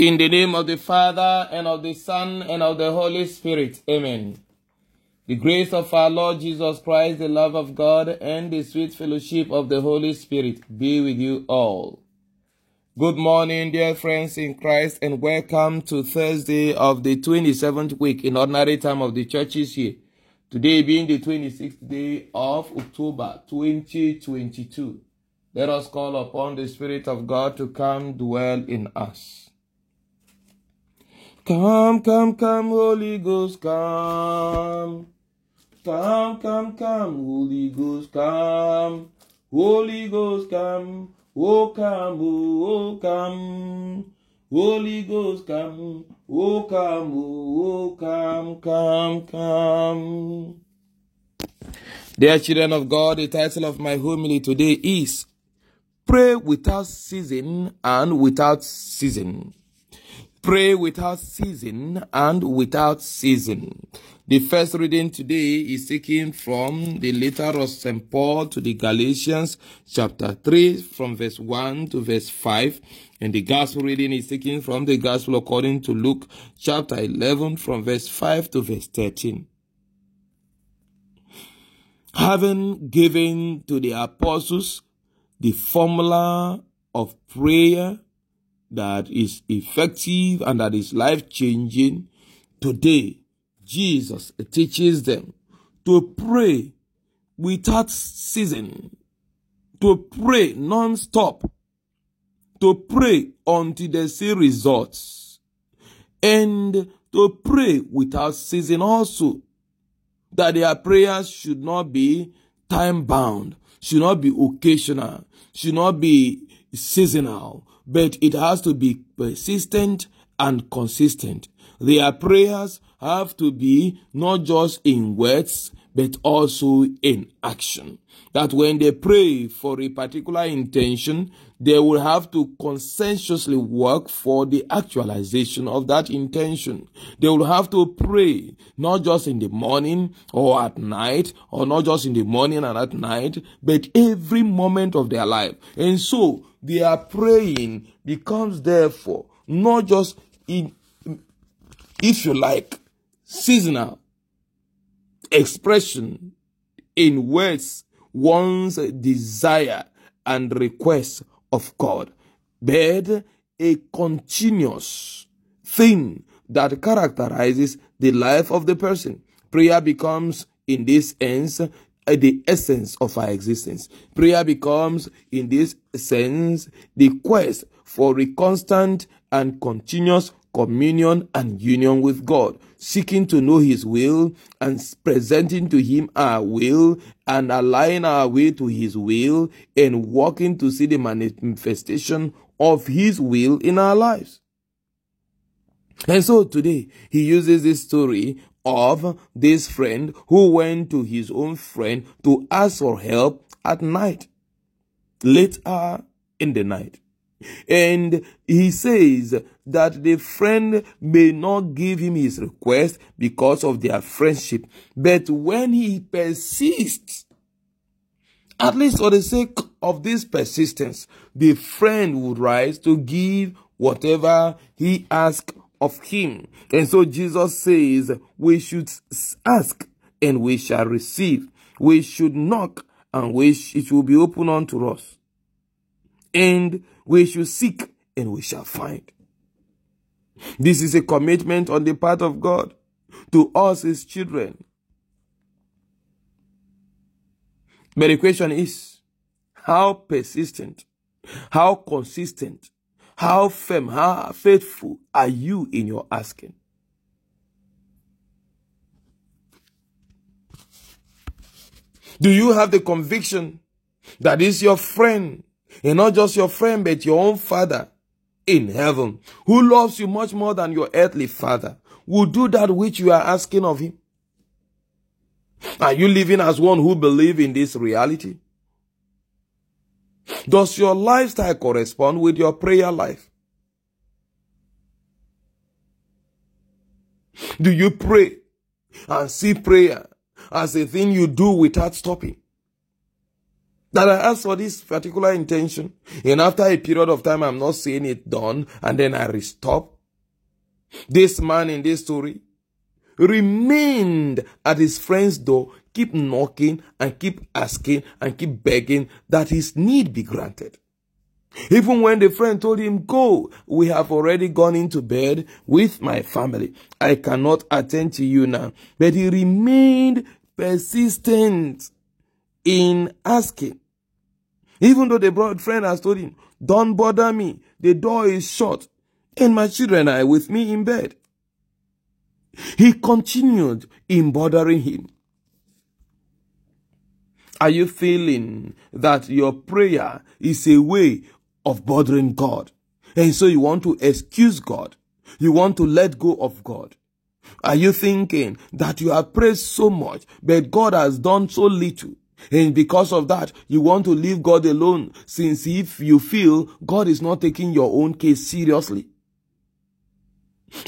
In the name of the Father, and of the Son, and of the Holy Spirit. Amen. The grace of our Lord Jesus Christ, the love of God, and the sweet fellowship of the Holy Spirit be with you all. Good morning, dear friends in Christ, and welcome to Thursday of the 27th week in ordinary time of the churches here. Today being the 26th day of October 2022. Let us call upon the Spirit of God to come dwell in us. Come, come, come, Holy Ghost, come. Come, come, come, Holy Ghost, come. Holy Ghost, come. Oh, come, oh, come. Holy Ghost, come. Oh, come, oh, come, come, come. Dear children of God, the title of my homily today is Pray without ceasing and without ceasing. Pray without ceasing and without ceasing. The first reading today is taken from the letter of St. Paul to the Galatians, chapter 3, from verse 1 to verse 5. And the gospel reading is taken from the gospel according to Luke, chapter 11, from verse 5 to verse 13. Having given to the apostles the formula of prayer that is effective and that is life changing, today. Jesus teaches them to pray without ceasing, to pray non-stop, to pray until they see results, and to pray without ceasing also, that their prayers should not be time bound, should not be occasional, should not be seasonal, but it has to be persistent and consistent. Their prayers have to be not just in words, but also in action. That when they pray for a particular intention, they will have to conscientiously work for the actualization of that intention. They will have to pray not just in the morning or at night, or not just in the morning and at night, but every moment of their life. And so their praying becomes therefore not just in, if you like, seasonal expression in words one's desire and request of God, but a continuous thing that characterizes the life of the person. Prayer becomes, in this sense, Uh, the essence of our existence. Prayer becomes, in this sense, the quest for a constant and continuous communion and union with God, seeking to know His will and presenting to Him our will and aligning our way to His will and working to see the manifestation of His will in our lives. And so today, he uses this story of this friend who went to his own friend to ask for help at night, late hour in the night. And he says that the friend may not give him his request because of their friendship. But when he persists, at least for the sake of this persistence, the friend would rise to give whatever he asks of him. And so Jesus says we should ask and we shall receive. We should knock and we it will be open unto us. And we should seek and we shall find. This is a commitment on the part of God to us, his children. But the question is, how persistent, how consistent, how firm, how faithful are you in your asking? Do you have the conviction that is your friend and not just your friend, but your own father in heaven, who loves you much more than your earthly father, will do that which you are asking of him. Are you living as one who believe in this reality? Does your lifestyle correspond with your prayer life? Do you pray and see prayer as a thing you do without stopping? that I ask for this particular intention, and after a period of time, I'm not seeing it done, and then I stop. This man in this story remained at his friend's door, keep knocking and keep asking and keep begging that his need be granted. Even when the friend told him, Go, we have already gone into bed with my family. I cannot attend to you now. But he remained persistent in asking. Even though the broad friend has told him, Don't bother me, the door is shut, and my children are with me in bed. He continued in bothering him. Are you feeling that your prayer is a way of bothering God? And so you want to excuse God. You want to let go of God. Are you thinking that you have prayed so much, but God has done so little? And because of that, you want to leave God alone, since if you feel God is not taking your own case seriously.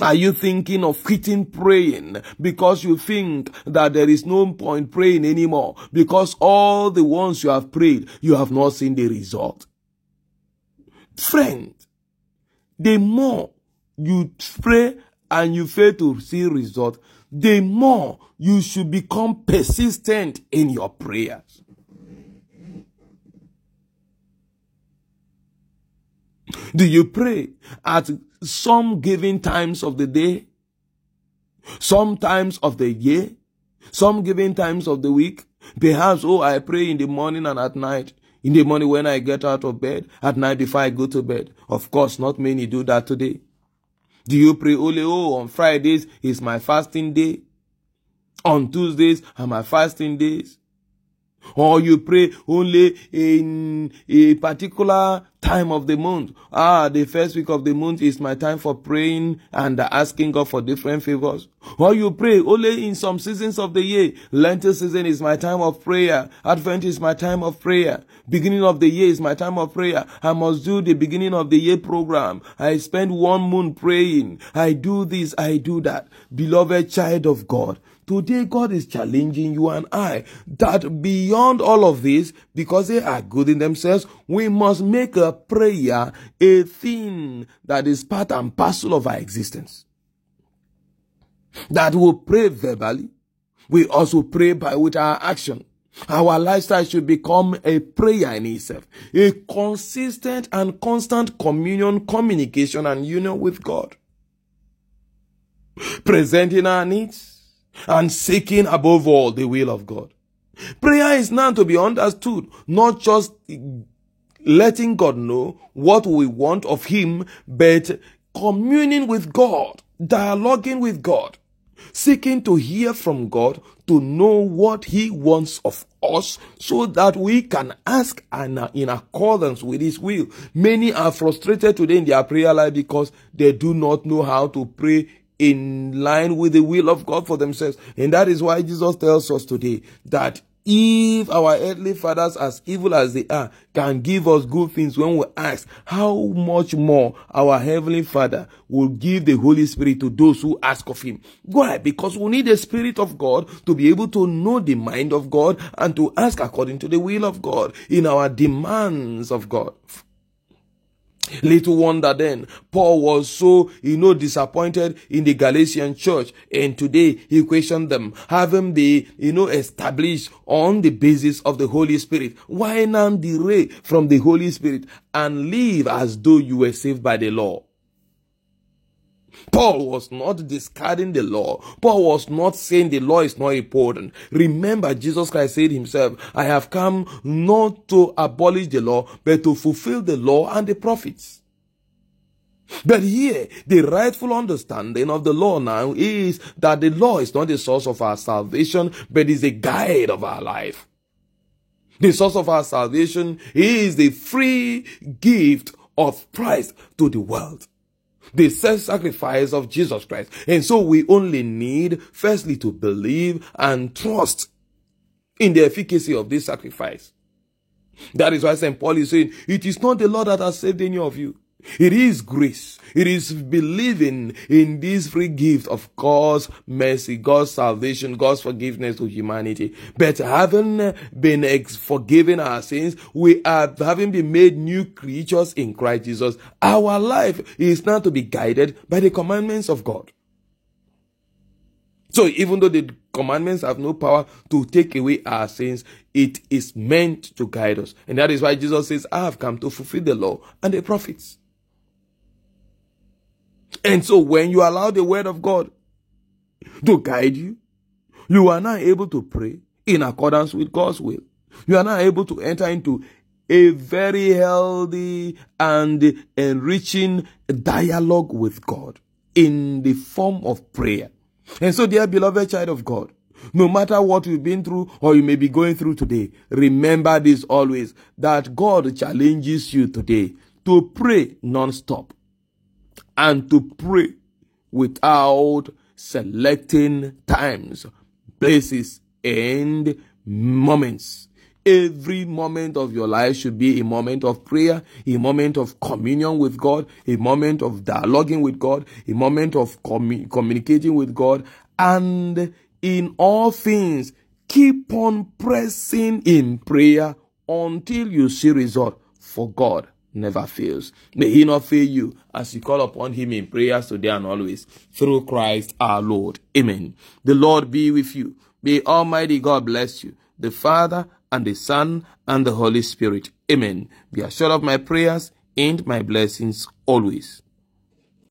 Are you thinking of quitting praying because you think that there is no point praying anymore because all the ones you have prayed, you have not seen the result? Friend, the more you pray and you fail to see result, the more you should become persistent in your prayers. Do you pray at some given times of the day, some times of the year, some given times of the week? Perhaps, oh, I pray in the morning and at night. In the morning when I get out of bed, at night before I go to bed. Of course, not many do that today. Do you pray only, oh, on Fridays is my fasting day? On Tuesdays are my fasting days? Or you pray only in a particular time of the month. Ah, the first week of the month is my time for praying and asking God for different favors. Or you pray only in some seasons of the year. Lenten season is my time of prayer. Advent is my time of prayer. Beginning of the year is my time of prayer. I must do the beginning of the year program. I spend one month praying. I do this, I do that. Beloved child of God, Today, God is challenging you and I that beyond all of this, because they are good in themselves, we must make a prayer a thing that is part and parcel of our existence. That we pray verbally, we also pray by with our action. Our lifestyle should become a prayer in itself, a consistent and constant communion, communication, and union with God. Presenting our needs, and seeking above all the will of God. Prayer is now to be understood, not just letting God know what we want of Him, but communing with God, dialoguing with God, seeking to hear from God, to know what He wants of us, so that we can ask and in accordance with His will. Many are frustrated today in their prayer life because they do not know how to pray in line with the will of God for themselves. And that is why Jesus tells us today that if our earthly fathers, as evil as they are, can give us good things when we ask, how much more our heavenly Father will give the Holy Spirit to those who ask of Him? Why? Because we need the Spirit of God to be able to know the mind of God and to ask according to the will of God in our demands of God. Little wonder then, Paul was so, you know, disappointed in the Galatian church. And today he questioned them, having been, you know, established on the basis of the Holy Spirit. Why now derail from the Holy Spirit and live as though you were saved by the law? Paul was not discarding the law. Paul was not saying the law is not important. Remember, Jesus Christ said himself, I have come not to abolish the law, but to fulfill the law and the prophets. But here, the rightful understanding of the law now is that the law is not the source of our salvation, but is a guide of our life. The source of our salvation is the free gift of Christ to the world the self-sacrifice of Jesus Christ. And so we only need firstly to believe and trust in the efficacy of this sacrifice. That is why St. Paul is saying, it is not the Lord that has saved any of you. It is grace. It is believing in this free gift of God's mercy, God's salvation, God's forgiveness to humanity. But having been forgiven our sins, we are having been made new creatures in Christ Jesus. Our life is now to be guided by the commandments of God. So even though the commandments have no power to take away our sins, it is meant to guide us. And that is why Jesus says, I have come to fulfill the law and the prophets. And so when you allow the word of God to guide you, you are now able to pray in accordance with God's will. You are now able to enter into a very healthy and enriching dialogue with God in the form of prayer. And so, dear beloved child of God, no matter what you've been through or you may be going through today, remember this always that God challenges you today to pray non-stop and to pray without selecting times, places, and moments. Every moment of your life should be a moment of prayer, a moment of communion with God, a moment of dialoguing with God, a moment of commu- communicating with God, and in all things, keep on pressing in prayer until you see result for God never fails. May he not fail you as you call upon him in prayers today and always through Christ our Lord. Amen. The Lord be with you. May Almighty God bless you, the Father and the Son and the Holy Spirit. Amen. Be assured of my prayers and my blessings always.